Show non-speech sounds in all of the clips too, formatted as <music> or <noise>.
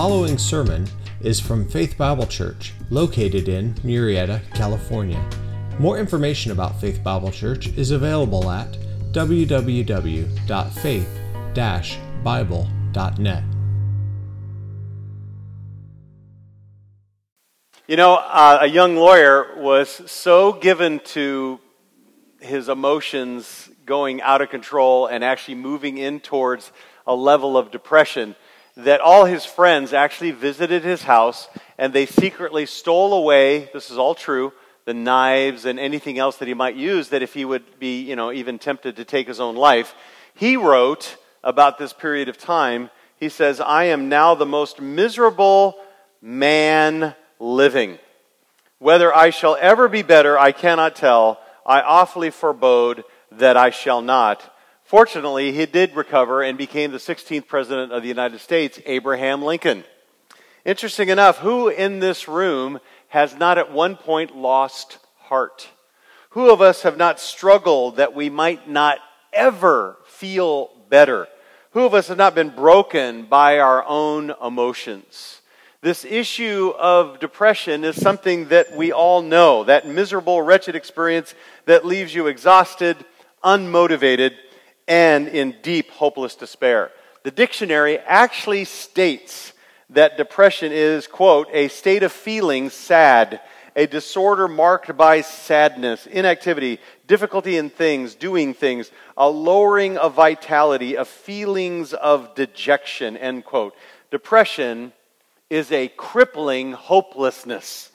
following sermon is from Faith Bible Church, located in Murrieta, California. More information about Faith Bible Church is available at www.faith-bible.net. You know, uh, a young lawyer was so given to his emotions going out of control and actually moving in towards a level of depression that all his friends actually visited his house and they secretly stole away, this is all true, the knives and anything else that he might use that if he would be, you know, even tempted to take his own life. He wrote about this period of time, he says, I am now the most miserable man living. Whether I shall ever be better, I cannot tell. I awfully forebode that I shall not. Fortunately, he did recover and became the 16th President of the United States, Abraham Lincoln. Interesting enough, who in this room has not at one point lost heart? Who of us have not struggled that we might not ever feel better? Who of us have not been broken by our own emotions? This issue of depression is something that we all know, that miserable, wretched experience that leaves you exhausted, unmotivated, and in deep, hopeless despair. The dictionary actually states that depression is, quote, a state of feeling sad, a disorder marked by sadness, inactivity, difficulty in things, doing things, a lowering of vitality, of feelings of dejection, end quote. Depression is a crippling hopelessness.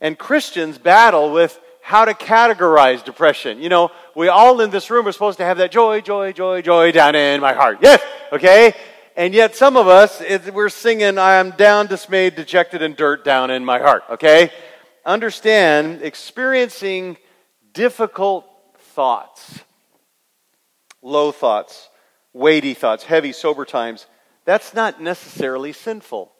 And Christians battle with how to categorize depression. You know, we all in this room are supposed to have that joy, joy, joy, joy down in my heart. Yes, okay? And yet some of us, we're singing, I am down, dismayed, dejected, and dirt down in my heart, okay? Understand, experiencing difficult thoughts, low thoughts, weighty thoughts, heavy, sober times, that's not necessarily sinful.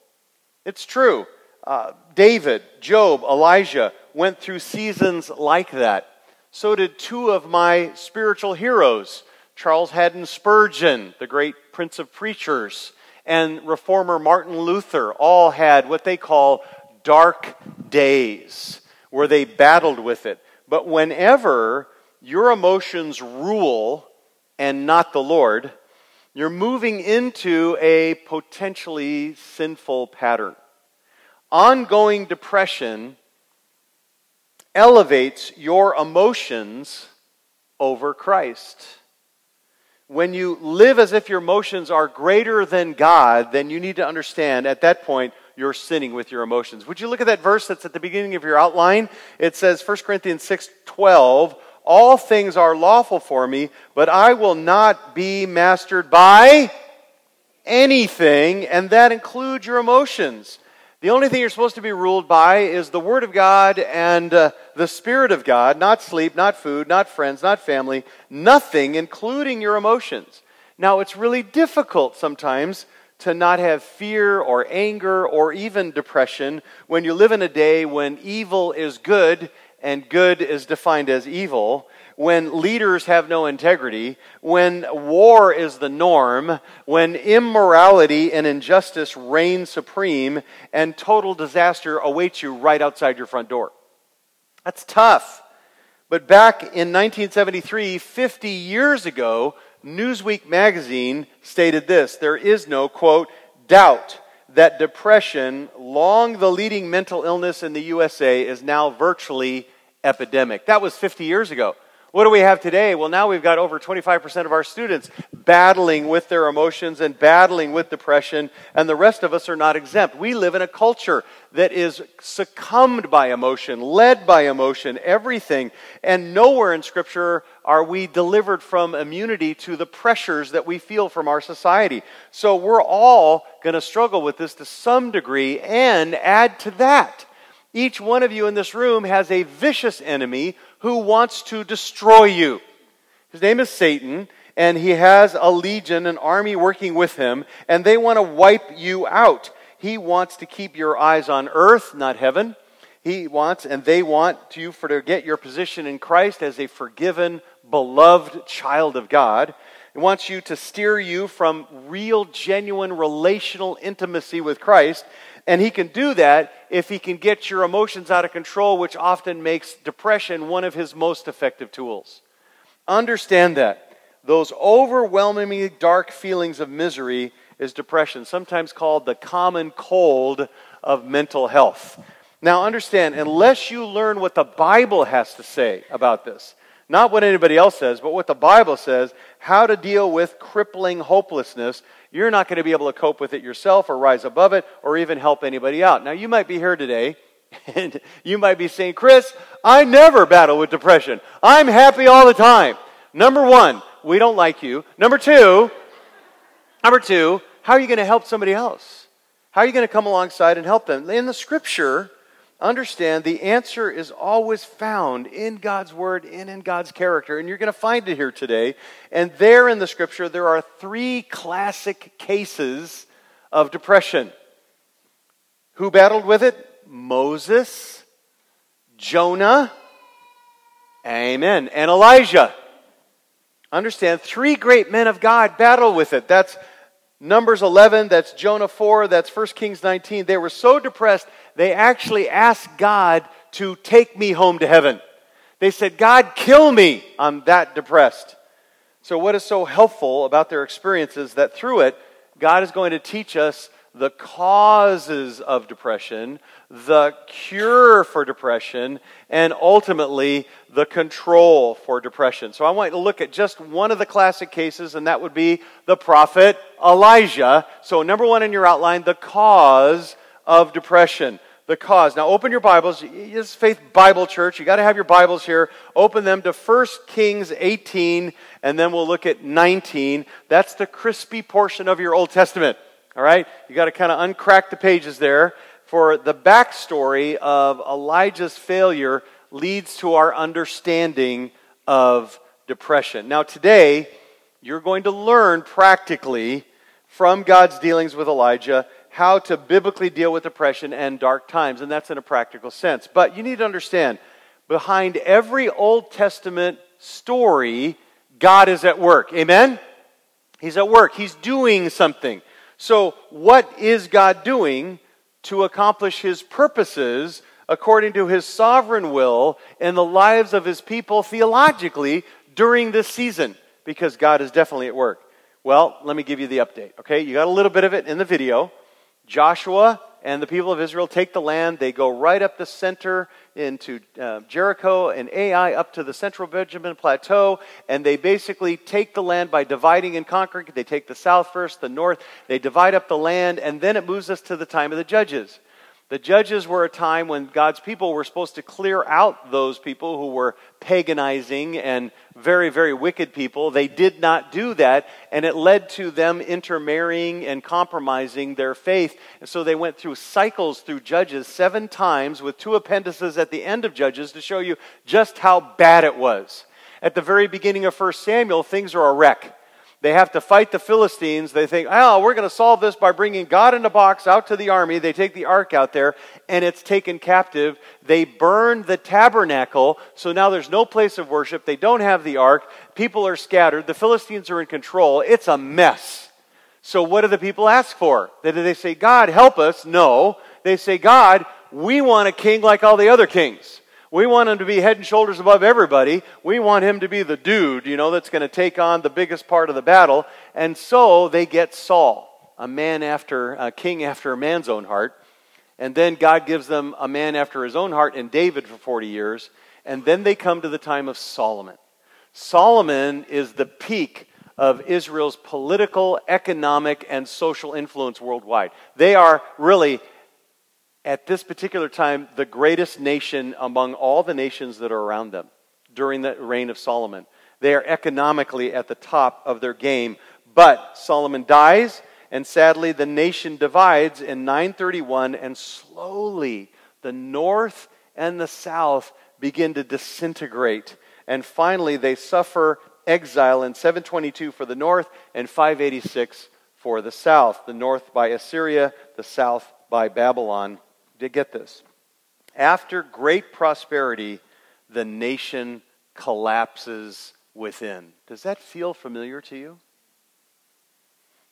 It's true. Uh, David, Job, Elijah went through seasons like that. So did two of my spiritual heroes, Charles Haddon Spurgeon, the great prince of preachers, and reformer Martin Luther, all had what they call dark days where they battled with it. But whenever your emotions rule and not the Lord, you're moving into a potentially sinful pattern ongoing depression elevates your emotions over Christ. When you live as if your emotions are greater than God, then you need to understand at that point you're sinning with your emotions. Would you look at that verse that's at the beginning of your outline? It says 1 Corinthians 6 12, all things are lawful for me, but I will not be mastered by anything, and that includes your emotions. The only thing you're supposed to be ruled by is the Word of God and uh, the Spirit of God, not sleep, not food, not friends, not family, nothing, including your emotions. Now, it's really difficult sometimes to not have fear or anger or even depression when you live in a day when evil is good and good is defined as evil, when leaders have no integrity, when war is the norm, when immorality and injustice reign supreme, and total disaster awaits you right outside your front door. That's tough. But back in 1973, 50 years ago, Newsweek magazine stated this there is no, quote, doubt that depression, long the leading mental illness in the USA, is now virtually epidemic. That was 50 years ago. What do we have today? Well, now we've got over 25% of our students battling with their emotions and battling with depression, and the rest of us are not exempt. We live in a culture that is succumbed by emotion, led by emotion, everything. And nowhere in Scripture are we delivered from immunity to the pressures that we feel from our society. So we're all going to struggle with this to some degree, and add to that. Each one of you in this room has a vicious enemy who wants to destroy you. His name is Satan, and he has a legion, an army working with him, and they want to wipe you out. He wants to keep your eyes on earth, not heaven. He wants, and they want you for to get your position in Christ as a forgiven, beloved child of God. He wants you to steer you from real, genuine relational intimacy with Christ. And he can do that if he can get your emotions out of control, which often makes depression one of his most effective tools. Understand that. Those overwhelmingly dark feelings of misery is depression, sometimes called the common cold of mental health. Now, understand, unless you learn what the Bible has to say about this, not what anybody else says, but what the Bible says, how to deal with crippling hopelessness, you're not going to be able to cope with it yourself or rise above it or even help anybody out. Now, you might be here today <laughs> and you might be saying, Chris, I never battle with depression. I'm happy all the time. Number one, we don't like you. Number two, number two, how are you going to help somebody else? How are you going to come alongside and help them? In the scripture, understand the answer is always found in God's word and in God's character. And you're going to find it here today. And there in the scripture, there are three classic cases of depression. Who battled with it? Moses, Jonah, amen, and Elijah. Understand, three great men of God battle with it. That's Numbers 11, that's Jonah 4, that's 1 Kings 19. They were so depressed, they actually asked God to take me home to heaven. They said, God, kill me. I'm that depressed. So, what is so helpful about their experiences that through it, God is going to teach us the causes of depression, the cure for depression, and ultimately the control for depression. So I want to look at just one of the classic cases, and that would be the prophet Elijah. So, number one in your outline, the cause of depression. The cause. Now, open your Bibles. This is Faith Bible Church. You got to have your Bibles here. Open them to 1 Kings 18, and then we'll look at 19. That's the crispy portion of your Old Testament. All right? You got to kind of uncrack the pages there. For the backstory of Elijah's failure leads to our understanding of depression. Now, today, you're going to learn practically from God's dealings with Elijah how to biblically deal with depression and dark times, and that's in a practical sense. But you need to understand behind every Old Testament story, God is at work. Amen? He's at work, He's doing something. So, what is God doing to accomplish His purposes according to his sovereign will in the lives of his people theologically during this season because God is definitely at work. Well, let me give you the update. Okay, you got a little bit of it in the video. Joshua and the people of Israel take the land. They go right up the center into uh, Jericho and Ai up to the central Benjamin Plateau, and they basically take the land by dividing and conquering. They take the south first, the north. They divide up the land, and then it moves us to the time of the judges. The judges were a time when God's people were supposed to clear out those people who were paganizing and very, very wicked people. They did not do that, and it led to them intermarrying and compromising their faith. And so they went through cycles through Judges seven times with two appendices at the end of Judges to show you just how bad it was. At the very beginning of 1 Samuel, things are a wreck. They have to fight the Philistines. They think, oh, we're going to solve this by bringing God in a box out to the army. They take the ark out there, and it's taken captive. They burn the tabernacle, so now there's no place of worship. They don't have the ark. People are scattered. The Philistines are in control. It's a mess. So, what do the people ask for? Do they say, God, help us? No. They say, God, we want a king like all the other kings. We want him to be head and shoulders above everybody. We want him to be the dude, you know, that's going to take on the biggest part of the battle. And so they get Saul, a man after, a king after a man's own heart. And then God gives them a man after his own heart in David for 40 years. And then they come to the time of Solomon. Solomon is the peak of Israel's political, economic, and social influence worldwide. They are really at this particular time the greatest nation among all the nations that are around them during the reign of Solomon. They are economically at the top of their game. But Solomon dies, and sadly, the nation divides in 931, and slowly the north and the south begin to disintegrate. And finally, they suffer exile in 722 for the north and 586 for the south. The north by Assyria, the south by Babylon get this. After great prosperity, the nation collapses within. Does that feel familiar to you?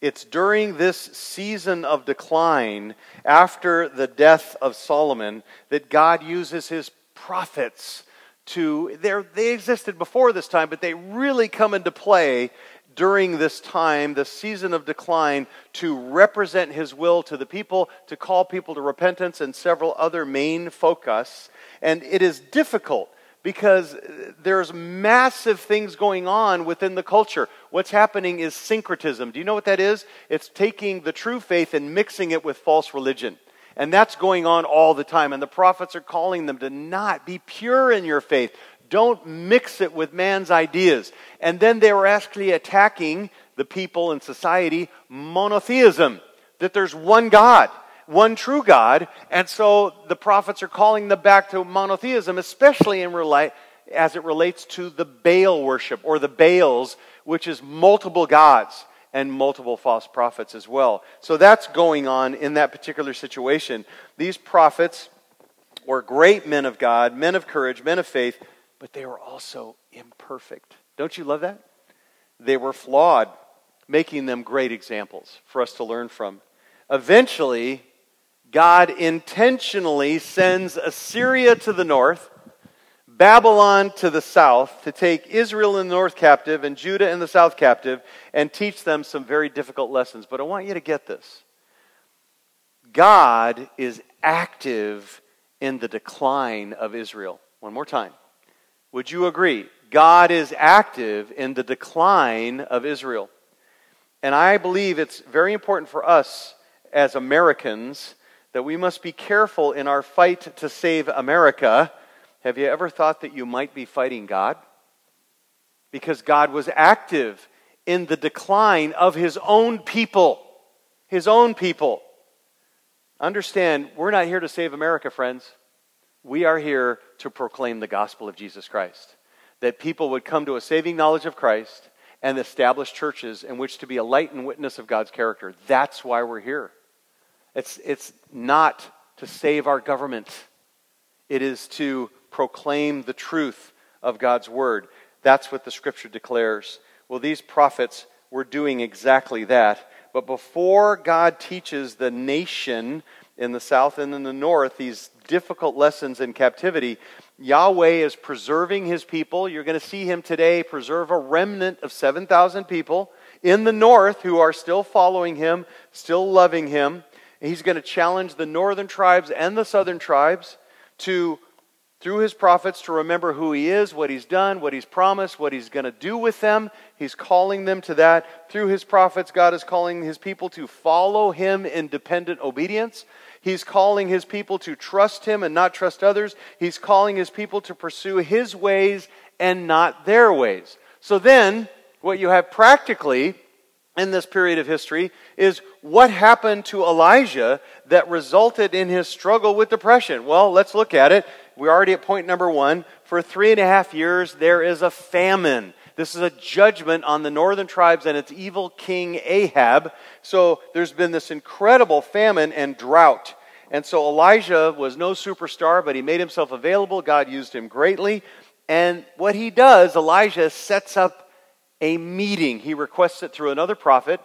it's during this season of decline after the death of Solomon that God uses his prophets to they existed before this time but they really come into play during this time the season of decline to represent his will to the people to call people to repentance and several other main focus and it is difficult because there's massive things going on within the culture. What's happening is syncretism. Do you know what that is? It's taking the true faith and mixing it with false religion. And that's going on all the time. And the prophets are calling them to not be pure in your faith. Don't mix it with man's ideas. And then they were actually attacking the people in society monotheism, that there's one God one true God. And so the prophets are calling them back to monotheism, especially in rela- as it relates to the Baal worship or the Baals, which is multiple gods and multiple false prophets as well. So that's going on in that particular situation. These prophets were great men of God, men of courage, men of faith, but they were also imperfect. Don't you love that? They were flawed, making them great examples for us to learn from. Eventually, God intentionally sends Assyria to the north, Babylon to the south, to take Israel in the north captive and Judah in the south captive and teach them some very difficult lessons. But I want you to get this God is active in the decline of Israel. One more time. Would you agree? God is active in the decline of Israel. And I believe it's very important for us as Americans that we must be careful in our fight to save America. Have you ever thought that you might be fighting God? Because God was active in the decline of his own people. His own people. Understand, we're not here to save America, friends. We are here to proclaim the gospel of Jesus Christ. That people would come to a saving knowledge of Christ and establish churches in which to be a light and witness of God's character. That's why we're here. It's, it's not to save our government, it is to proclaim the truth of God's word. That's what the scripture declares. Well, these prophets were doing exactly that. But before God teaches the nation in the south and in the north these difficult lessons in captivity, Yahweh is preserving his people. You're going to see him today preserve a remnant of 7,000 people in the north who are still following him, still loving him. He's going to challenge the northern tribes and the southern tribes to, through his prophets, to remember who he is, what he's done, what he's promised, what he's going to do with them. He's calling them to that. Through his prophets, God is calling his people to follow him in dependent obedience. He's calling his people to trust him and not trust others. He's calling his people to pursue his ways and not their ways. So then, what you have practically in this period of history is what happened to Elijah that resulted in his struggle with depression. Well, let's look at it. We're already at point number one. For three and a half years, there is a famine. This is a judgment on the northern tribes and its evil king Ahab. So there's been this incredible famine and drought. And so Elijah was no superstar, but he made himself available. God used him greatly. And what he does, Elijah sets up a meeting. He requests it through another prophet,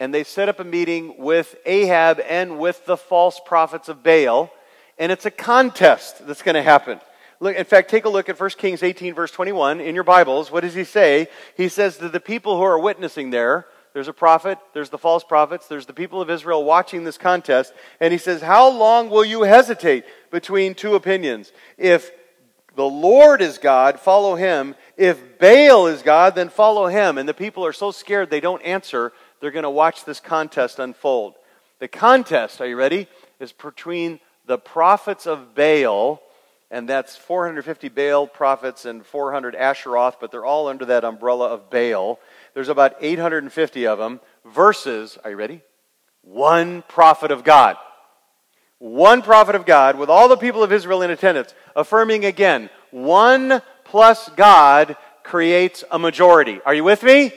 and they set up a meeting with Ahab and with the false prophets of Baal, and it's a contest that's going to happen. Look, in fact, take a look at 1 Kings 18, verse 21 in your Bibles. What does he say? He says that the people who are witnessing there, there's a prophet, there's the false prophets, there's the people of Israel watching this contest, and he says, How long will you hesitate between two opinions? If the Lord is God, follow him. If Baal is God, then follow him. And the people are so scared they don't answer, they're going to watch this contest unfold. The contest, are you ready? Is between the prophets of Baal, and that's 450 Baal prophets and 400 Asheroth, but they're all under that umbrella of Baal. There's about 850 of them, versus, are you ready? One prophet of God one prophet of God with all the people of Israel in attendance, affirming again, one plus God creates a majority. Are you with me?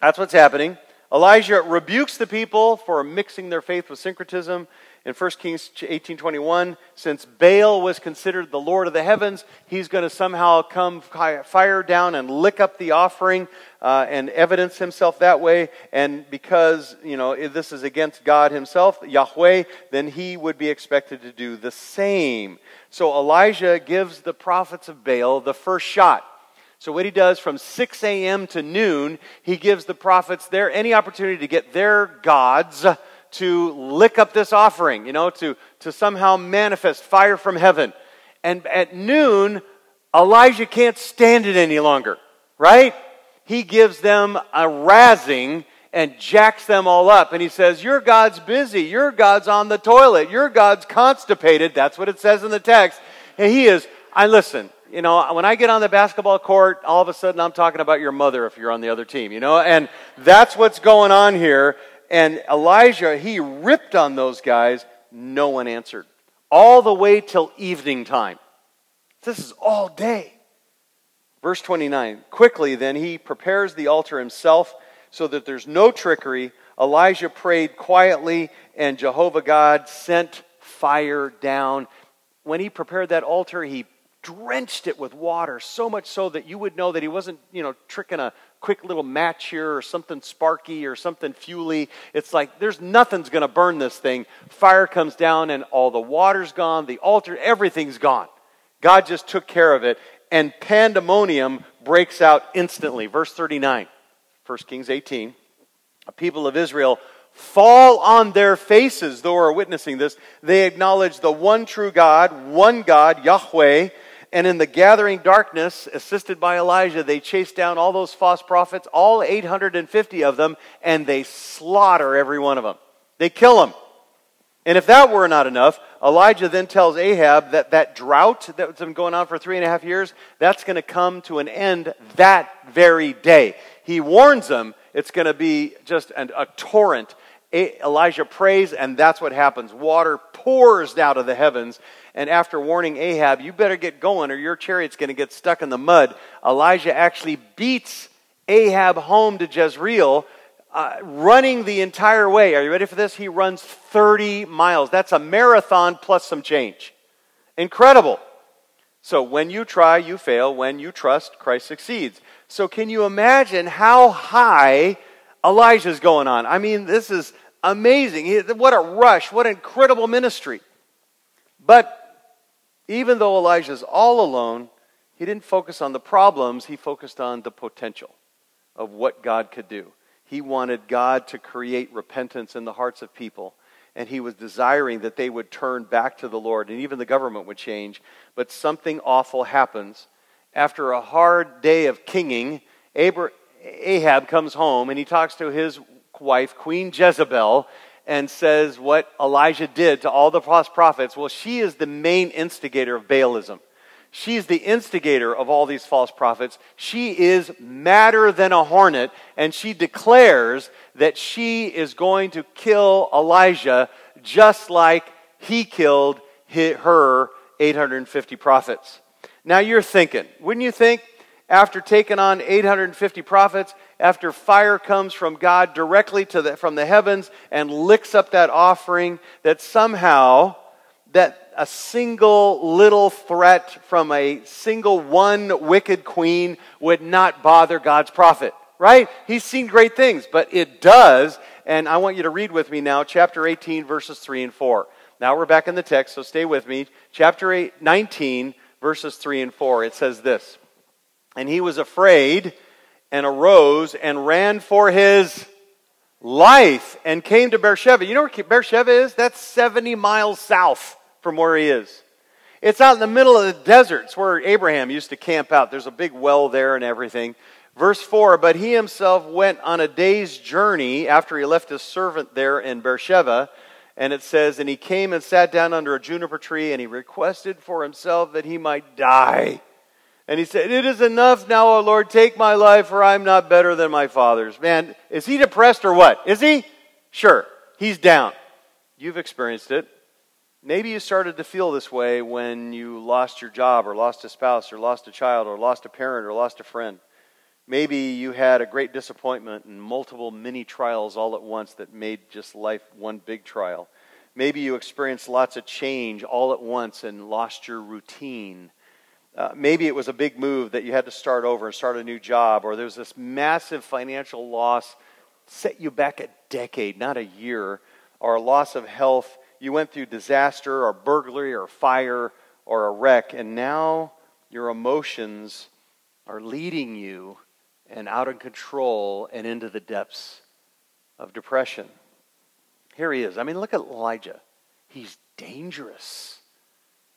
That's what's happening. Elijah rebukes the people for mixing their faith with syncretism. In 1 Kings 18:21, since Baal was considered the lord of the heavens, he's going to somehow come fire down and lick up the offering uh, and evidence himself that way. And because you know this is against God Himself, Yahweh, then he would be expected to do the same. So Elijah gives the prophets of Baal the first shot. So, what he does from 6 a.m. to noon, he gives the prophets there any opportunity to get their gods to lick up this offering, you know, to, to somehow manifest fire from heaven. And at noon, Elijah can't stand it any longer, right? He gives them a razzing and jacks them all up. And he says, Your God's busy. Your God's on the toilet. Your God's constipated. That's what it says in the text. And he is, I listen, you know, when I get on the basketball court, all of a sudden I'm talking about your mother if you're on the other team, you know, and that's what's going on here. And Elijah, he ripped on those guys. No one answered. All the way till evening time. This is all day. Verse 29 Quickly, then, he prepares the altar himself so that there's no trickery. Elijah prayed quietly, and Jehovah God sent fire down. When he prepared that altar, he drenched it with water, so much so that you would know that he wasn't, you know, tricking a quick little match here or something sparky or something fuely. It's like there's nothing's going to burn this thing. Fire comes down and all the water's gone, the altar, everything's gone. God just took care of it, and pandemonium breaks out instantly. Verse 39, 1 Kings 18. A people of Israel fall on their faces, though are witnessing this. They acknowledge the one true God, one God, Yahweh and in the gathering darkness, assisted by Elijah, they chase down all those false prophets, all 850 of them, and they slaughter every one of them. They kill them. And if that were not enough, Elijah then tells Ahab that that drought that's been going on for three and a half years, that's going to come to an end that very day. He warns them it's going to be just an, a torrent. Elijah prays, and that's what happens. Water pours out of the heavens, and after warning Ahab, you better get going or your chariot's going to get stuck in the mud, Elijah actually beats Ahab home to Jezreel, uh, running the entire way. Are you ready for this? He runs 30 miles. That's a marathon plus some change. Incredible. So when you try, you fail. When you trust, Christ succeeds. So can you imagine how high Elijah's going on? I mean, this is amazing. What a rush. What an incredible ministry. But even though Elijah's all alone, he didn't focus on the problems, he focused on the potential of what God could do. He wanted God to create repentance in the hearts of people, and he was desiring that they would turn back to the Lord, and even the government would change. But something awful happens. After a hard day of kinging, Ahab comes home and he talks to his wife, Queen Jezebel, and says what Elijah did to all the false prophets. Well, she is the main instigator of Baalism. She's the instigator of all these false prophets. She is madder than a hornet, and she declares that she is going to kill Elijah just like he killed her 850 prophets. Now you're thinking, wouldn't you think, after taking on 850 prophets, after fire comes from God directly to the, from the heavens and licks up that offering, that somehow that a single little threat from a single one wicked queen would not bother God's prophet, right? He's seen great things, but it does. And I want you to read with me now, chapter 18, verses 3 and 4. Now we're back in the text, so stay with me. Chapter 8, 19, verses 3 and 4. It says this And he was afraid and arose and ran for his life and came to Beersheba. You know where Beersheba is? That's 70 miles south from where he is. It's out in the middle of the deserts where Abraham used to camp out. There's a big well there and everything. Verse 4 But he himself went on a day's journey after he left his servant there in Beersheba. And it says, And he came and sat down under a juniper tree, and he requested for himself that he might die. And he said, It is enough now, O Lord, take my life, for I'm not better than my father's. Man, is he depressed or what? Is he? Sure, he's down. You've experienced it. Maybe you started to feel this way when you lost your job, or lost a spouse, or lost a child, or lost a parent, or lost a friend. Maybe you had a great disappointment and multiple mini trials all at once that made just life one big trial. Maybe you experienced lots of change all at once and lost your routine. Uh, maybe it was a big move that you had to start over and start a new job, or there was this massive financial loss set you back a decade, not a year, or a loss of health. You went through disaster, or burglary, or fire, or a wreck, and now your emotions are leading you and out of control and into the depths of depression. Here he is. I mean, look at Elijah. He's dangerous.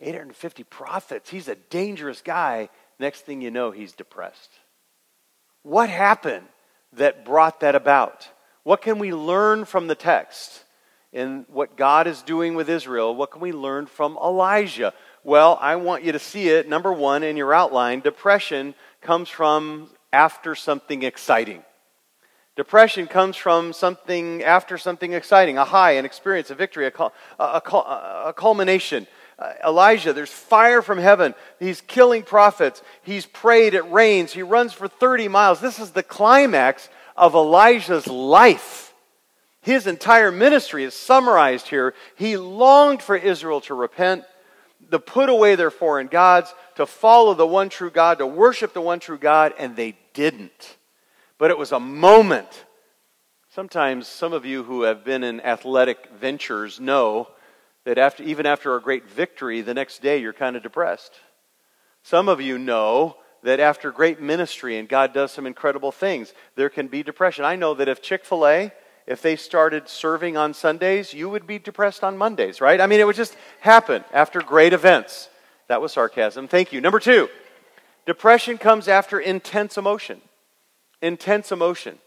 850 prophets. He's a dangerous guy. Next thing you know, he's depressed. What happened that brought that about? What can we learn from the text? In what God is doing with Israel, what can we learn from Elijah? Well, I want you to see it. Number one, in your outline, depression comes from after something exciting. Depression comes from something after something exciting, a high, an experience, a victory, a, a, a, a culmination. Uh, Elijah, there's fire from heaven. He's killing prophets. He's prayed, it rains. He runs for 30 miles. This is the climax of Elijah's life. His entire ministry is summarized here. He longed for Israel to repent, to put away their foreign gods, to follow the one true God, to worship the one true God, and they didn't. But it was a moment. Sometimes some of you who have been in athletic ventures know that after, even after a great victory, the next day you're kind of depressed. Some of you know that after great ministry and God does some incredible things, there can be depression. I know that if Chick fil A, if they started serving on Sundays, you would be depressed on Mondays, right? I mean, it would just happen after great events. That was sarcasm. Thank you. Number two, depression comes after intense emotion. Intense emotion.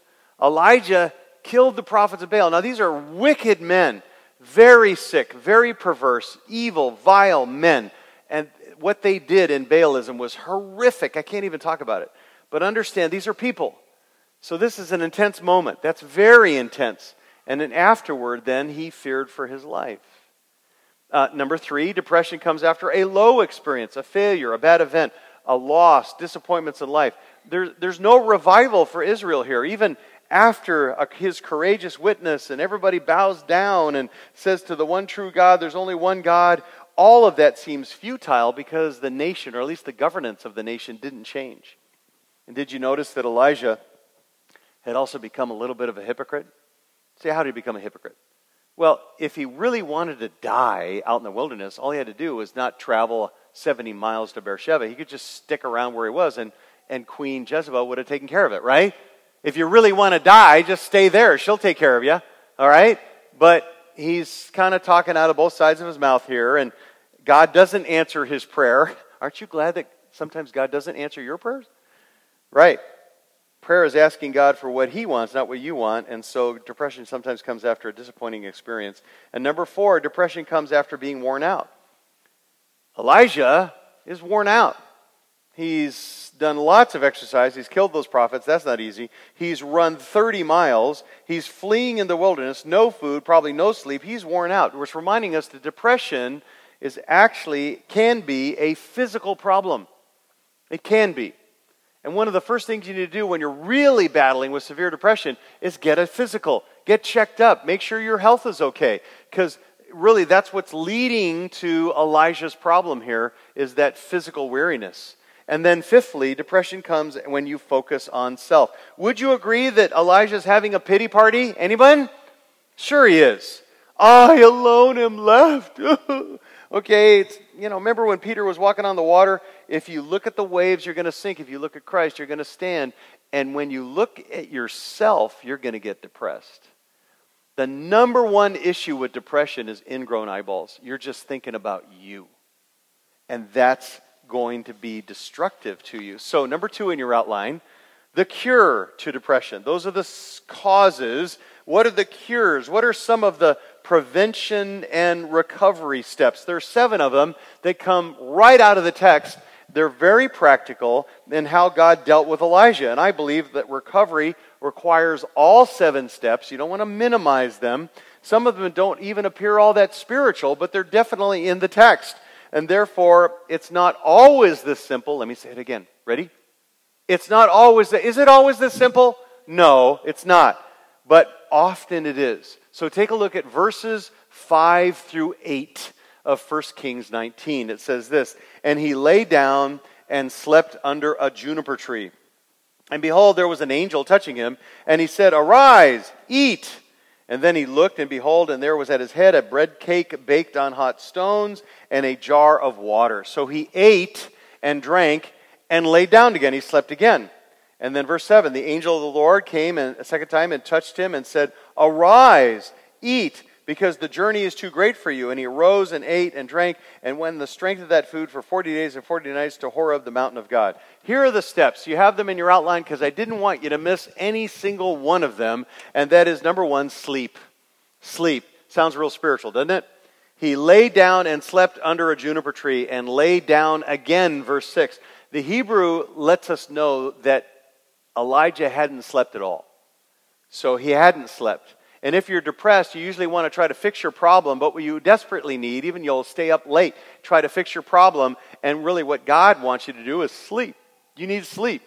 Elijah killed the prophets of Baal. Now, these are wicked men, very sick, very perverse, evil, vile men. And what they did in Baalism was horrific. I can't even talk about it. But understand, these are people. So this is an intense moment. That's very intense. And then afterward, then he feared for his life. Uh, number three, depression comes after a low experience, a failure, a bad event, a loss, disappointments in life. There, there's no revival for Israel here. Even after his courageous witness and everybody bows down and says to the one true God, there's only one God, all of that seems futile because the nation, or at least the governance of the nation, didn't change. And did you notice that Elijah had also become a little bit of a hypocrite? Say, how did he become a hypocrite? Well, if he really wanted to die out in the wilderness, all he had to do was not travel 70 miles to Beersheba. He could just stick around where he was, and, and Queen Jezebel would have taken care of it, right? If you really want to die, just stay there. She'll take care of you, all right? But he's kind of talking out of both sides of his mouth here, and God doesn't answer his prayer. <laughs> Aren't you glad that sometimes God doesn't answer your prayers? Right. Prayer is asking God for what He wants, not what you want, and so depression sometimes comes after a disappointing experience. And number four, depression comes after being worn out. Elijah is worn out. He's done lots of exercise. He's killed those prophets. That's not easy. He's run 30 miles. He's fleeing in the wilderness. No food, probably no sleep. He's worn out, which reminding us that depression is actually, can be, a physical problem. It can be. And one of the first things you need to do when you're really battling with severe depression is get a physical. Get checked up. Make sure your health is okay. Because really, that's what's leading to Elijah's problem here is that physical weariness. And then, fifthly, depression comes when you focus on self. Would you agree that Elijah's having a pity party? Anyone? Sure, he is. I alone am left. <laughs> okay, it's, you know, remember when Peter was walking on the water? If you look at the waves, you're going to sink. If you look at Christ, you're going to stand. And when you look at yourself, you're going to get depressed. The number one issue with depression is ingrown eyeballs. You're just thinking about you. And that's going to be destructive to you. So, number two in your outline, the cure to depression. Those are the causes. What are the cures? What are some of the prevention and recovery steps? There are seven of them that come right out of the text. They're very practical in how God dealt with Elijah. And I believe that recovery requires all seven steps. You don't want to minimize them. Some of them don't even appear all that spiritual, but they're definitely in the text. And therefore, it's not always this simple. Let me say it again. Ready? It's not always, is it always this simple? No, it's not. But often it is. So take a look at verses 5 through 8 of 1 Kings 19. It says this And he lay down and slept under a juniper tree. And behold, there was an angel touching him, and he said, Arise, eat. And then he looked, and behold, and there was at his head a bread cake baked on hot stones and a jar of water. So he ate and drank and lay down again. He slept again. And then verse 7 the angel of the Lord came and, a second time and touched him and said, Arise, eat because the journey is too great for you. And he arose and ate and drank and went in the strength of that food for 40 days and 40 nights to Horeb, the mountain of God. Here are the steps. You have them in your outline because I didn't want you to miss any single one of them. And that is number one, sleep. Sleep. Sounds real spiritual, doesn't it? He lay down and slept under a juniper tree and lay down again, verse 6. The Hebrew lets us know that Elijah hadn't slept at all. So he hadn't slept. And if you're depressed, you usually want to try to fix your problem, but what you desperately need, even you'll stay up late, try to fix your problem, and really what God wants you to do is sleep. You need sleep.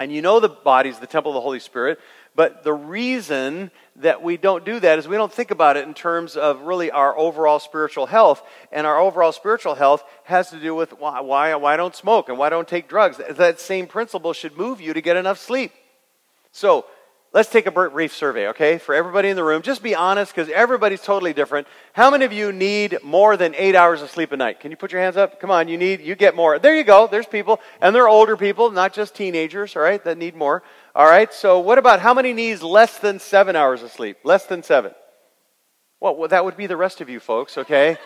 And you know the body's the temple of the Holy Spirit, but the reason that we don't do that is we don't think about it in terms of really our overall spiritual health. And our overall spiritual health has to do with why, why, why don't smoke and why don't take drugs. That same principle should move you to get enough sleep. So, Let's take a brief survey, okay, for everybody in the room. Just be honest because everybody's totally different. How many of you need more than eight hours of sleep a night? Can you put your hands up? Come on, you need, you get more. There you go. There's people, and they're older people, not just teenagers, all right, that need more. All right, so what about how many needs less than seven hours of sleep? Less than seven. Well, well that would be the rest of you folks, okay?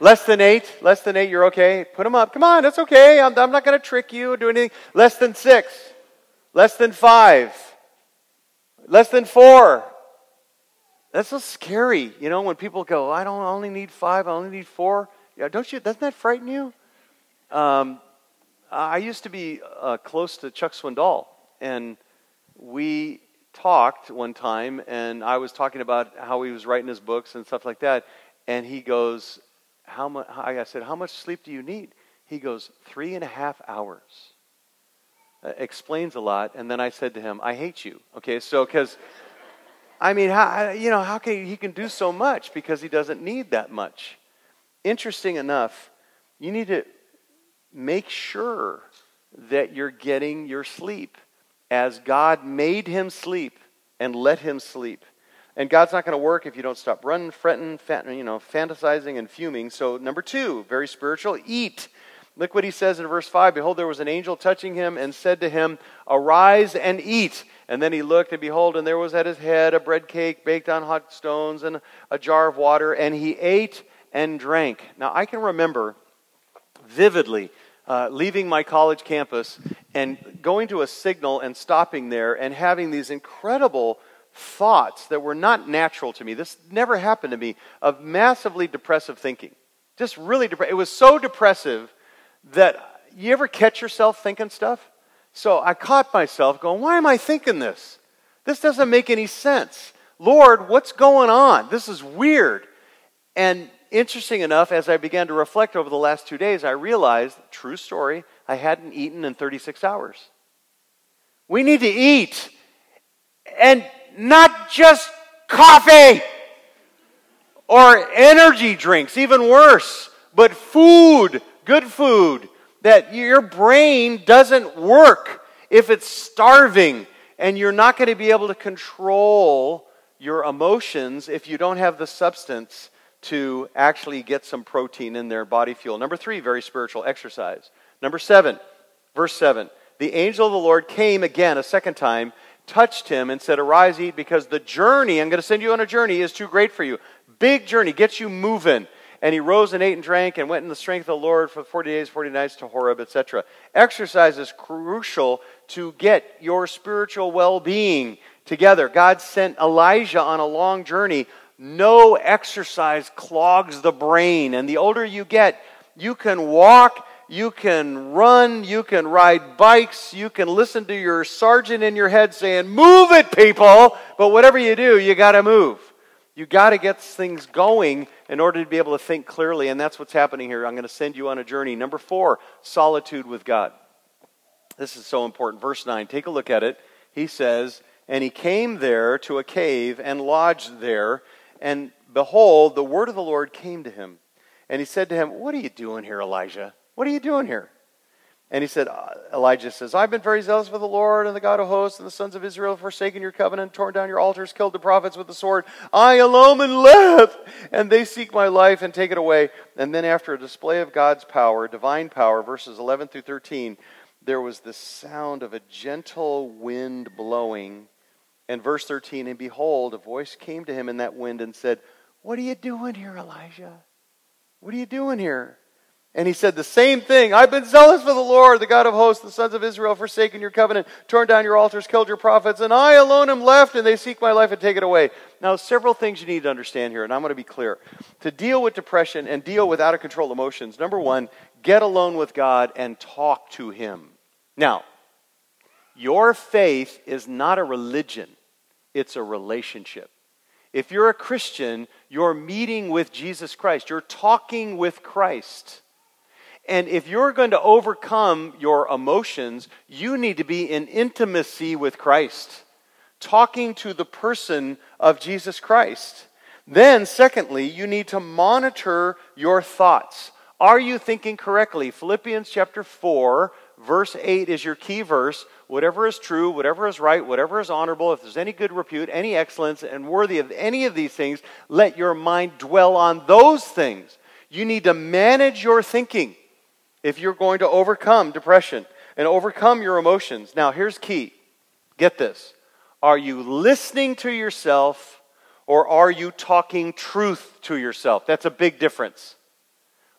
less than eight, less than eight, you're okay. Put them up. Come on, that's okay. I'm, I'm not going to trick you or do anything. Less than six, less than five. Less than four. That's so scary, you know, when people go, I don't I only need five, I only need four. Yeah, don't you? Doesn't that frighten you? Um, I used to be uh, close to Chuck Swindoll, and we talked one time, and I was talking about how he was writing his books and stuff like that, and he goes, "How much?" I said, "How much sleep do you need?" He goes, three and a half hours." Uh, explains a lot. And then I said to him, I hate you. Okay, so because, I mean, how, you know, how can he can do so much because he doesn't need that much? Interesting enough, you need to make sure that you're getting your sleep as God made him sleep and let him sleep. And God's not going to work if you don't stop running, fretting, you know, fantasizing and fuming. So number two, very spiritual, eat. Look what he says in verse 5 Behold, there was an angel touching him and said to him, Arise and eat. And then he looked, and behold, and there was at his head a bread cake baked on hot stones and a jar of water, and he ate and drank. Now, I can remember vividly uh, leaving my college campus and going to a signal and stopping there and having these incredible thoughts that were not natural to me. This never happened to me of massively depressive thinking. Just really depressive. It was so depressive that you ever catch yourself thinking stuff? So I caught myself going, Why am I thinking this? This doesn't make any sense. Lord, what's going on? This is weird. And interesting enough, as I began to reflect over the last two days, I realized, true story, I hadn't eaten in 36 hours. We need to eat. And not just coffee or energy drinks, even worse, but food good food, that your brain doesn't work if it's starving, and you're not going to be able to control your emotions if you don't have the substance to actually get some protein in their body fuel. Number three, very spiritual exercise. Number seven, verse seven. The angel of the Lord came again a second time, touched him, and said, Arise, eat, because the journey, I'm going to send you on a journey, is too great for you. Big journey, gets you moving. And he rose and ate and drank and went in the strength of the Lord for 40 days, 40 nights to Horeb, etc. Exercise is crucial to get your spiritual well being together. God sent Elijah on a long journey. No exercise clogs the brain. And the older you get, you can walk, you can run, you can ride bikes, you can listen to your sergeant in your head saying, Move it, people! But whatever you do, you got to move. You got to get things going in order to be able to think clearly, and that's what's happening here. I'm going to send you on a journey. Number four, solitude with God. This is so important. Verse 9, take a look at it. He says, And he came there to a cave and lodged there. And behold, the word of the Lord came to him. And he said to him, What are you doing here, Elijah? What are you doing here? And he said, uh, Elijah says, I've been very zealous for the Lord and the God of hosts, and the sons of Israel have forsaken your covenant, torn down your altars, killed the prophets with the sword. I alone am left, and they seek my life and take it away. And then, after a display of God's power, divine power, verses 11 through 13, there was the sound of a gentle wind blowing. And verse 13, and behold, a voice came to him in that wind and said, What are you doing here, Elijah? What are you doing here? And he said the same thing. I've been zealous for the Lord, the God of hosts, the sons of Israel, forsaken your covenant, torn down your altars, killed your prophets, and I alone am left, and they seek my life and take it away. Now, several things you need to understand here, and I'm going to be clear. To deal with depression and deal with out of control emotions, number one, get alone with God and talk to Him. Now, your faith is not a religion, it's a relationship. If you're a Christian, you're meeting with Jesus Christ, you're talking with Christ. And if you're going to overcome your emotions, you need to be in intimacy with Christ, talking to the person of Jesus Christ. Then, secondly, you need to monitor your thoughts. Are you thinking correctly? Philippians chapter 4, verse 8 is your key verse. Whatever is true, whatever is right, whatever is honorable, if there's any good repute, any excellence, and worthy of any of these things, let your mind dwell on those things. You need to manage your thinking if you're going to overcome depression and overcome your emotions. Now, here's key get this. Are you listening to yourself or are you talking truth to yourself? That's a big difference.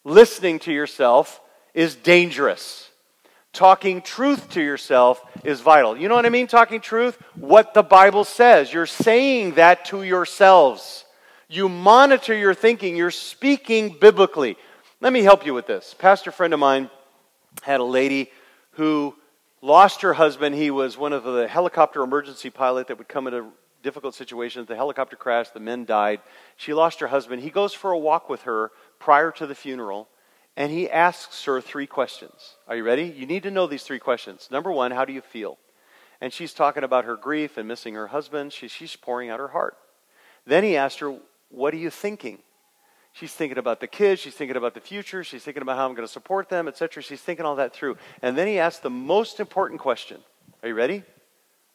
Listening to yourself is dangerous. Talking truth to yourself is vital. You know what I mean? Talking truth? What the Bible says. You're saying that to yourselves. You monitor your thinking. You're speaking biblically. Let me help you with this. Pastor friend of mine had a lady who lost her husband. He was one of the helicopter emergency pilot that would come into difficult situations. The helicopter crashed, the men died. She lost her husband. He goes for a walk with her prior to the funeral, and he asks her three questions. Are you ready? You need to know these three questions. Number one, how do you feel? And she's talking about her grief and missing her husband. She, she's pouring out her heart. Then he asked her, What are you thinking? She's thinking about the kids. She's thinking about the future. She's thinking about how I'm going to support them, etc. She's thinking all that through. And then he asks the most important question. Are you ready?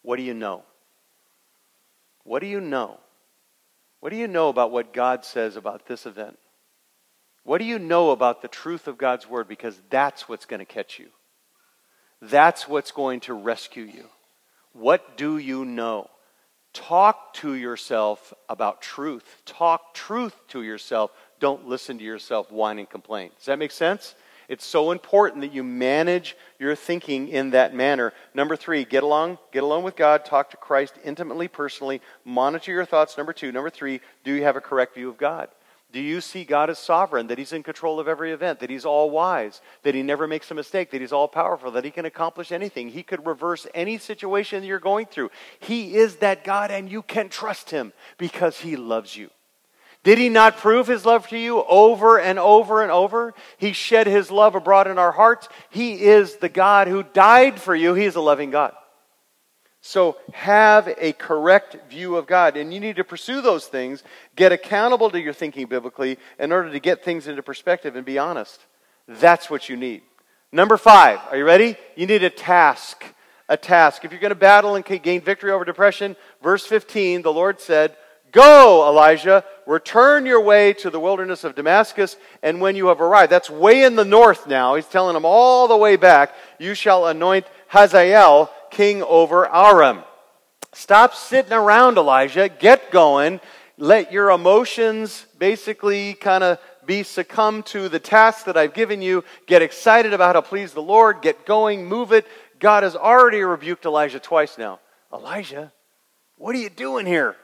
What do you know? What do you know? What do you know about what God says about this event? What do you know about the truth of God's word? Because that's what's going to catch you. That's what's going to rescue you. What do you know? Talk to yourself about truth. Talk truth to yourself don't listen to yourself whine and complain. Does that make sense? It's so important that you manage your thinking in that manner. Number three, get along, get along with God, talk to Christ intimately, personally, monitor your thoughts. Number two, number three, do you have a correct view of God? Do you see God as sovereign, that He's in control of every event, that He's all wise, that He never makes a mistake, that He's all powerful, that He can accomplish anything? He could reverse any situation you're going through. He is that God, and you can trust Him because He loves you. Did he not prove his love to you over and over and over? He shed his love abroad in our hearts. He is the God who died for you. He is a loving God. So have a correct view of God. And you need to pursue those things, get accountable to your thinking biblically in order to get things into perspective and be honest. That's what you need. Number five, are you ready? You need a task. A task. If you're going to battle and gain victory over depression, verse 15, the Lord said, Go, Elijah, return your way to the wilderness of Damascus, and when you have arrived, that's way in the north now, he's telling them all the way back, you shall anoint Hazael king over Aram. Stop sitting around, Elijah. Get going. Let your emotions basically kind of be succumb to the task that I've given you. Get excited about how to please the Lord. Get going. Move it. God has already rebuked Elijah twice now. Elijah, what are you doing here?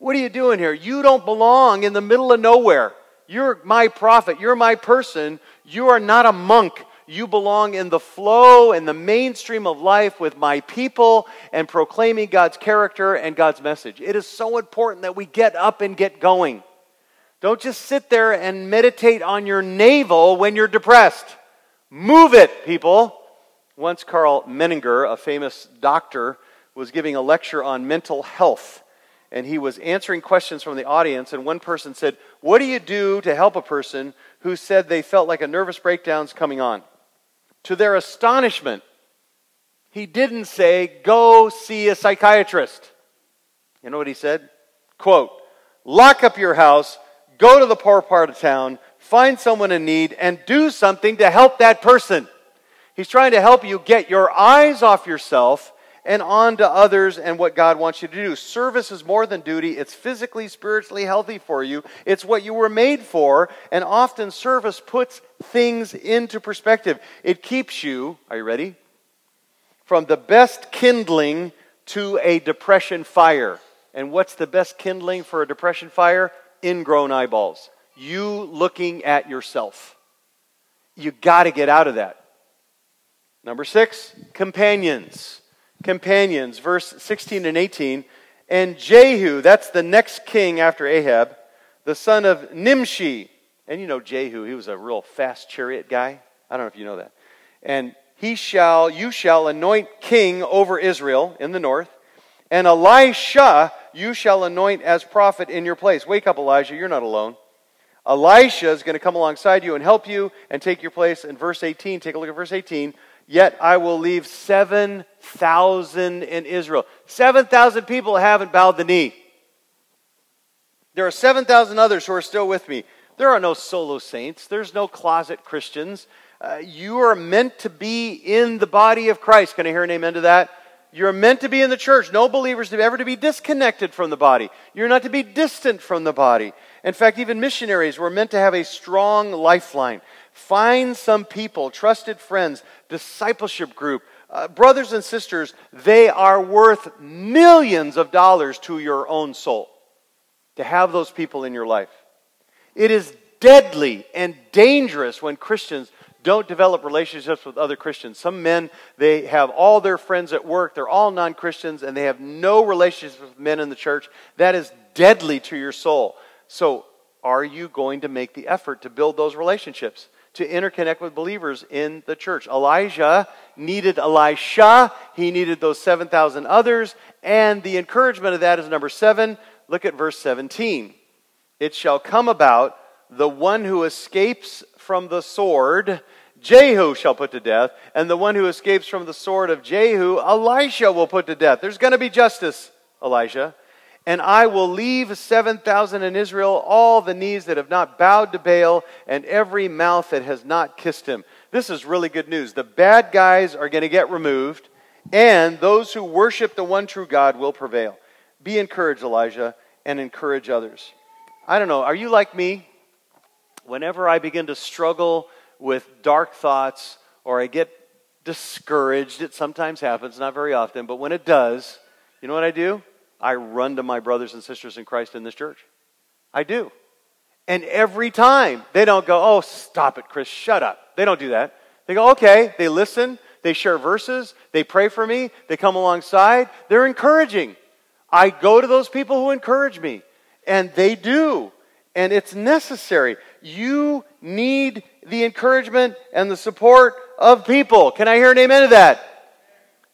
What are you doing here? You don't belong in the middle of nowhere. You're my prophet. You're my person. You are not a monk. You belong in the flow and the mainstream of life with my people and proclaiming God's character and God's message. It is so important that we get up and get going. Don't just sit there and meditate on your navel when you're depressed. Move it, people. Once, Karl Menninger, a famous doctor, was giving a lecture on mental health. And he was answering questions from the audience. And one person said, What do you do to help a person who said they felt like a nervous breakdown's coming on? To their astonishment, he didn't say, Go see a psychiatrist. You know what he said? Quote, Lock up your house, go to the poor part of town, find someone in need, and do something to help that person. He's trying to help you get your eyes off yourself and on to others and what God wants you to do. Service is more than duty. It's physically, spiritually healthy for you. It's what you were made for. And often service puts things into perspective. It keeps you, are you ready? From the best kindling to a depression fire. And what's the best kindling for a depression fire? Ingrown eyeballs. You looking at yourself. You got to get out of that. Number six, companions. Companions, verse 16 and 18. And Jehu, that's the next king after Ahab, the son of Nimshi. And you know Jehu, he was a real fast chariot guy. I don't know if you know that. And he shall, you shall anoint king over Israel in the north. And Elisha, you shall anoint as prophet in your place. Wake up, Elijah, you're not alone. Elisha is going to come alongside you and help you and take your place. In verse 18, take a look at verse 18. Yet I will leave 7,000 in Israel. 7,000 people haven't bowed the knee. There are 7,000 others who are still with me. There are no solo saints, there's no closet Christians. Uh, you are meant to be in the body of Christ. Can I hear an amen to that? You're meant to be in the church. No believers ever to be disconnected from the body. You're not to be distant from the body. In fact, even missionaries were meant to have a strong lifeline. Find some people, trusted friends, discipleship group, uh, brothers and sisters. They are worth millions of dollars to your own soul to have those people in your life. It is deadly and dangerous when Christians don't develop relationships with other Christians. Some men, they have all their friends at work, they're all non Christians, and they have no relationships with men in the church. That is deadly to your soul. So, are you going to make the effort to build those relationships? To interconnect with believers in the church. Elijah needed Elisha, he needed those 7,000 others, and the encouragement of that is number seven. Look at verse 17. It shall come about the one who escapes from the sword. Jehu shall put to death, and the one who escapes from the sword of Jehu, Elisha will put to death. There's going to be justice, Elijah and I will leave 7,000 in Israel, all the knees that have not bowed to Baal, and every mouth that has not kissed him. This is really good news. The bad guys are going to get removed, and those who worship the one true God will prevail. Be encouraged, Elijah, and encourage others. I don't know, are you like me? Whenever I begin to struggle with dark thoughts or I get discouraged, it sometimes happens, not very often, but when it does, you know what I do? I run to my brothers and sisters in Christ in this church. I do. And every time they don't go, oh, stop it, Chris, shut up. They don't do that. They go, okay, they listen, they share verses, they pray for me, they come alongside, they're encouraging. I go to those people who encourage me, and they do. And it's necessary. You need the encouragement and the support of people. Can I hear an amen to that?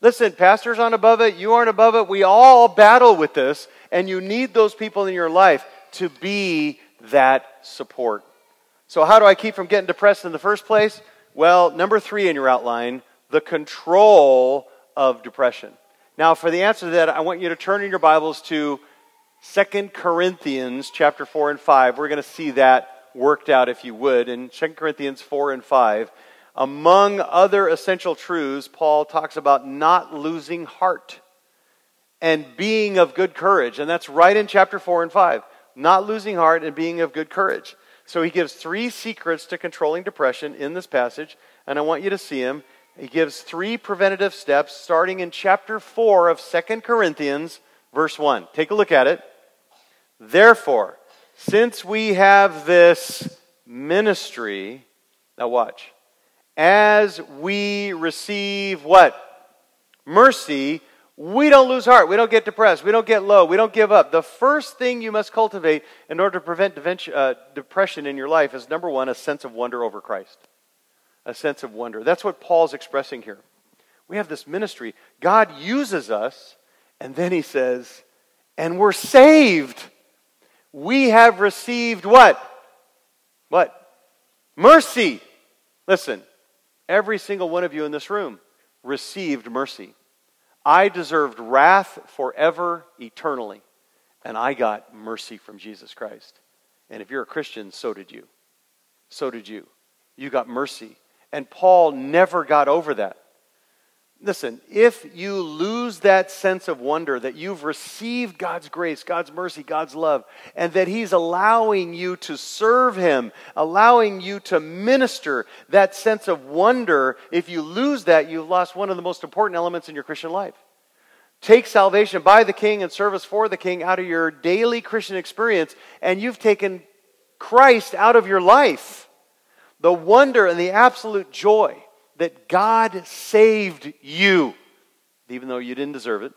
Listen, pastors aren't above it, you aren't above it. We all battle with this, and you need those people in your life to be that support. So, how do I keep from getting depressed in the first place? Well, number three in your outline the control of depression. Now, for the answer to that, I want you to turn in your Bibles to Second Corinthians chapter 4 and 5. We're going to see that worked out, if you would, in Second Corinthians 4 and 5. Among other essential truths, Paul talks about not losing heart and being of good courage. And that's right in chapter 4 and 5. Not losing heart and being of good courage. So he gives three secrets to controlling depression in this passage, and I want you to see him. He gives three preventative steps starting in chapter 4 of Second Corinthians, verse 1. Take a look at it. Therefore, since we have this ministry, now watch as we receive what? Mercy, we don't lose heart. We don't get depressed. We don't get low. We don't give up. The first thing you must cultivate in order to prevent uh, depression in your life is number one, a sense of wonder over Christ. A sense of wonder. That's what Paul's expressing here. We have this ministry. God uses us, and then he says, and we're saved. We have received what? What? Mercy. Listen, every single one of you in this room received mercy. I deserved wrath forever, eternally, and I got mercy from Jesus Christ. And if you're a Christian, so did you. So did you. You got mercy. And Paul never got over that. Listen, if you lose that sense of wonder that you've received God's grace, God's mercy, God's love, and that He's allowing you to serve Him, allowing you to minister, that sense of wonder, if you lose that, you've lost one of the most important elements in your Christian life. Take salvation by the King and service for the King out of your daily Christian experience, and you've taken Christ out of your life. The wonder and the absolute joy that God saved you, even though you didn't deserve it,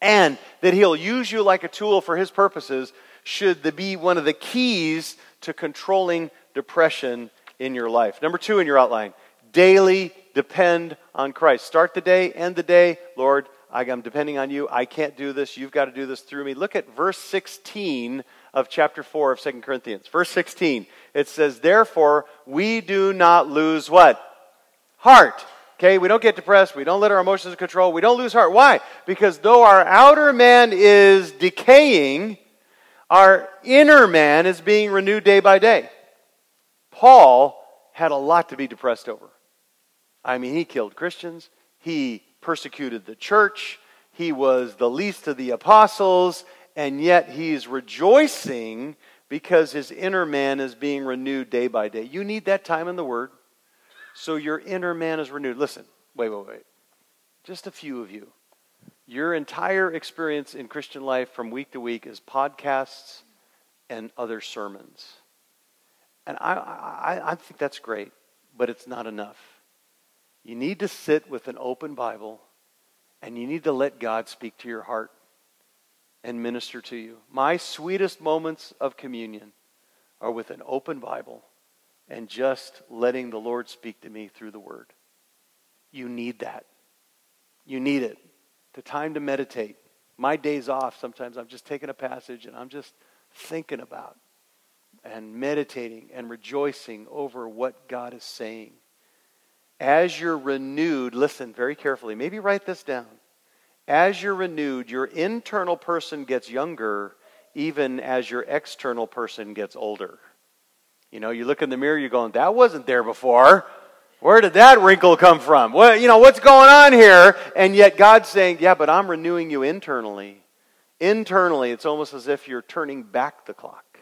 and that He'll use you like a tool for His purposes should be one of the keys to controlling depression in your life. Number two in your outline daily depend on Christ. Start the day, end the day. Lord, I'm depending on you. I can't do this. You've got to do this through me. Look at verse 16 of chapter 4 of 2 Corinthians. Verse 16. It says, Therefore, we do not lose what? Heart. Okay, we don't get depressed. We don't let our emotions control. We don't lose heart. Why? Because though our outer man is decaying, our inner man is being renewed day by day. Paul had a lot to be depressed over. I mean, he killed Christians, he persecuted the church, he was the least of the apostles, and yet he's rejoicing because his inner man is being renewed day by day. You need that time in the Word so your inner man is renewed. Listen, wait, wait, wait. Just a few of you. Your entire experience in Christian life from week to week is podcasts and other sermons. And I, I, I think that's great, but it's not enough. You need to sit with an open Bible and you need to let God speak to your heart and minister to you. My sweetest moments of communion are with an open Bible and just letting the Lord speak to me through the Word. You need that. You need it. The time to meditate. My days off, sometimes I'm just taking a passage and I'm just thinking about and meditating and rejoicing over what God is saying. As you're renewed, listen very carefully. Maybe write this down. As you're renewed, your internal person gets younger even as your external person gets older. You know, you look in the mirror, you're going, that wasn't there before. Where did that wrinkle come from? Well, you know, what's going on here? And yet God's saying, yeah, but I'm renewing you internally. Internally, it's almost as if you're turning back the clock.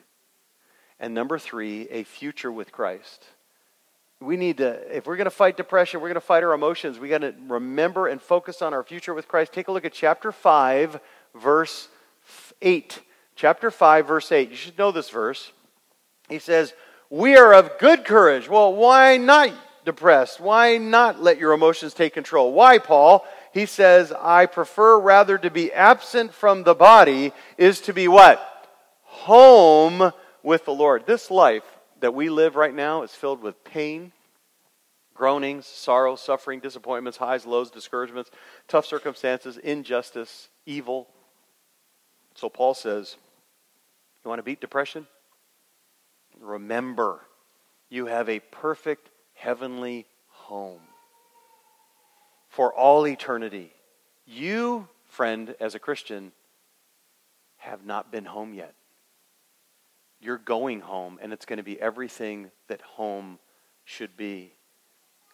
And number three, a future with Christ. We need to, if we're going to fight depression, we're going to fight our emotions, we got to remember and focus on our future with Christ. Take a look at chapter 5, verse 8. Chapter 5, verse 8. You should know this verse. He says, we are of good courage. Well, why not depressed? Why not let your emotions take control? Why, Paul? He says, I prefer rather to be absent from the body is to be what? Home with the Lord. This life that we live right now is filled with pain, groanings, sorrow, suffering, disappointments, highs, lows, discouragements, tough circumstances, injustice, evil. So Paul says, You want to beat depression? Remember, you have a perfect heavenly home for all eternity. You, friend, as a Christian, have not been home yet. You're going home, and it's going to be everything that home should be.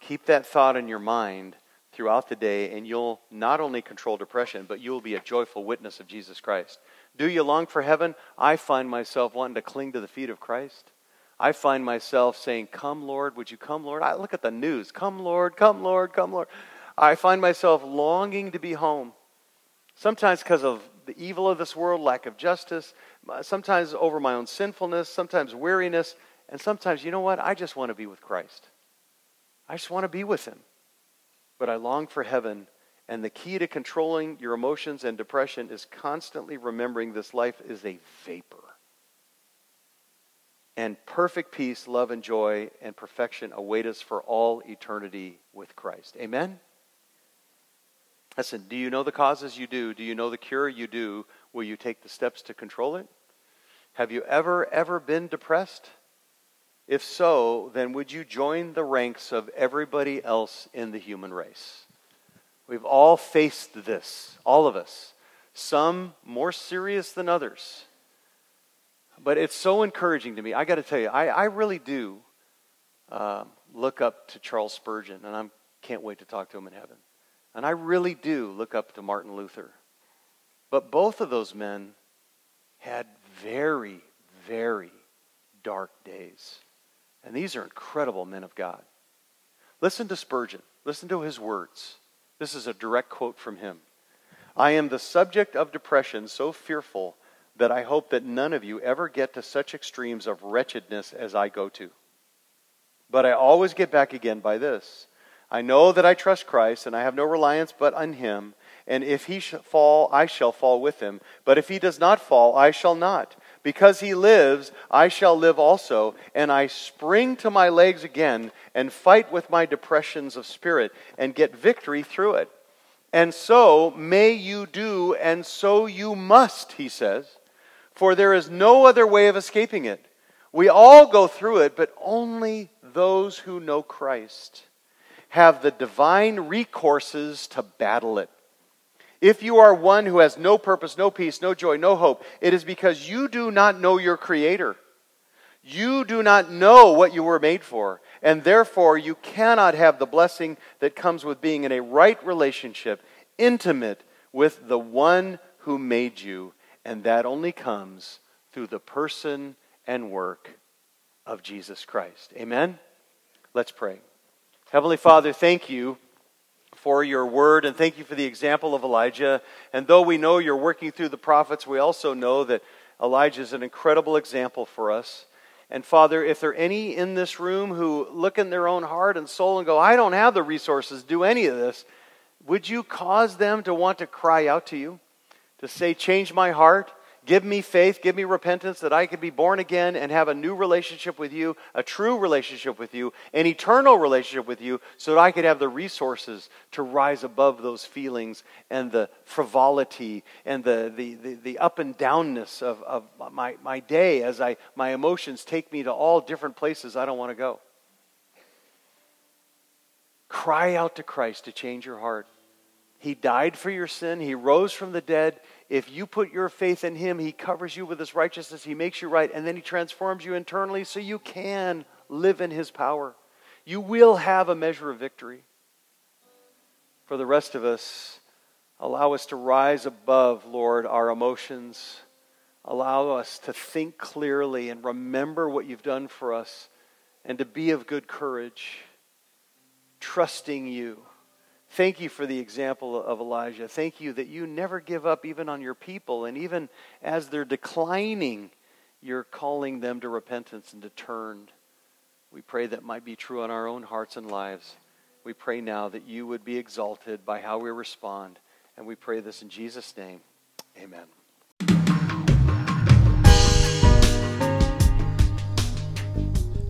Keep that thought in your mind throughout the day, and you'll not only control depression, but you'll be a joyful witness of Jesus Christ. Do you long for heaven? I find myself wanting to cling to the feet of Christ. I find myself saying, Come, Lord, would you come, Lord? I look at the news. Come, Lord, come, Lord, come, Lord. I find myself longing to be home. Sometimes because of the evil of this world, lack of justice, sometimes over my own sinfulness, sometimes weariness, and sometimes, you know what? I just want to be with Christ. I just want to be with Him. But I long for heaven, and the key to controlling your emotions and depression is constantly remembering this life is a vapor and perfect peace, love, and joy and perfection await us for all eternity with Christ. Amen? Listen, do you know the causes you do? Do you know the cure you do? Will you take the steps to control it? Have you ever, ever been depressed? If so, then would you join the ranks of everybody else in the human race? We've all faced this, all of us, some more serious than others. But it's so encouraging to me. I got to tell you, I, I really do uh, look up to Charles Spurgeon, and I can't wait to talk to him in heaven. And I really do look up to Martin Luther. But both of those men had very, very dark days. And these are incredible men of God. Listen to Spurgeon. Listen to his words. This is a direct quote from him. I am the subject of depression so fearful that I hope that none of you ever get to such extremes of wretchedness as I go to. But I always get back again by this I know that I trust Christ, and I have no reliance but on him. And if he shall fall, I shall fall with him. But if he does not fall, I shall not. Because he lives, I shall live also. And I spring to my legs again and fight with my depressions of spirit and get victory through it. And so may you do, and so you must, he says. For there is no other way of escaping it. We all go through it, but only those who know Christ have the divine recourses to battle it. If you are one who has no purpose, no peace, no joy, no hope, it is because you do not know your Creator. You do not know what you were made for, and therefore you cannot have the blessing that comes with being in a right relationship, intimate with the one who made you, and that only comes through the person and work of Jesus Christ. Amen? Let's pray. Heavenly Father, thank you for your word and thank you for the example of Elijah. And though we know you're working through the prophets, we also know that Elijah is an incredible example for us. And Father, if there are any in this room who look in their own heart and soul and go, I don't have the resources to do any of this, would you cause them to want to cry out to you? To say, Change my heart, Give me faith, give me repentance that I could be born again and have a new relationship with you, a true relationship with you, an eternal relationship with you, so that I could have the resources to rise above those feelings and the frivolity and the, the, the, the up and downness of, of my, my day as I, my emotions take me to all different places I don't want to go. Cry out to Christ to change your heart. He died for your sin. He rose from the dead. If you put your faith in Him, He covers you with His righteousness. He makes you right, and then He transforms you internally so you can live in His power. You will have a measure of victory. For the rest of us, allow us to rise above, Lord, our emotions. Allow us to think clearly and remember what you've done for us and to be of good courage, trusting you Thank you for the example of Elijah. Thank you that you never give up even on your people. And even as they're declining, you're calling them to repentance and to turn. We pray that might be true in our own hearts and lives. We pray now that you would be exalted by how we respond. And we pray this in Jesus' name. Amen.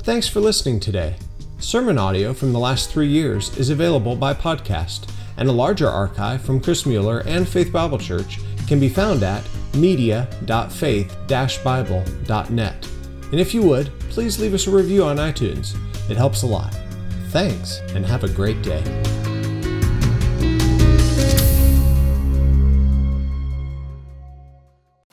Thanks for listening today. Sermon audio from the last three years is available by podcast, and a larger archive from Chris Mueller and Faith Bible Church can be found at media.faith-bible.net. And if you would, please leave us a review on iTunes. It helps a lot. Thanks, and have a great day.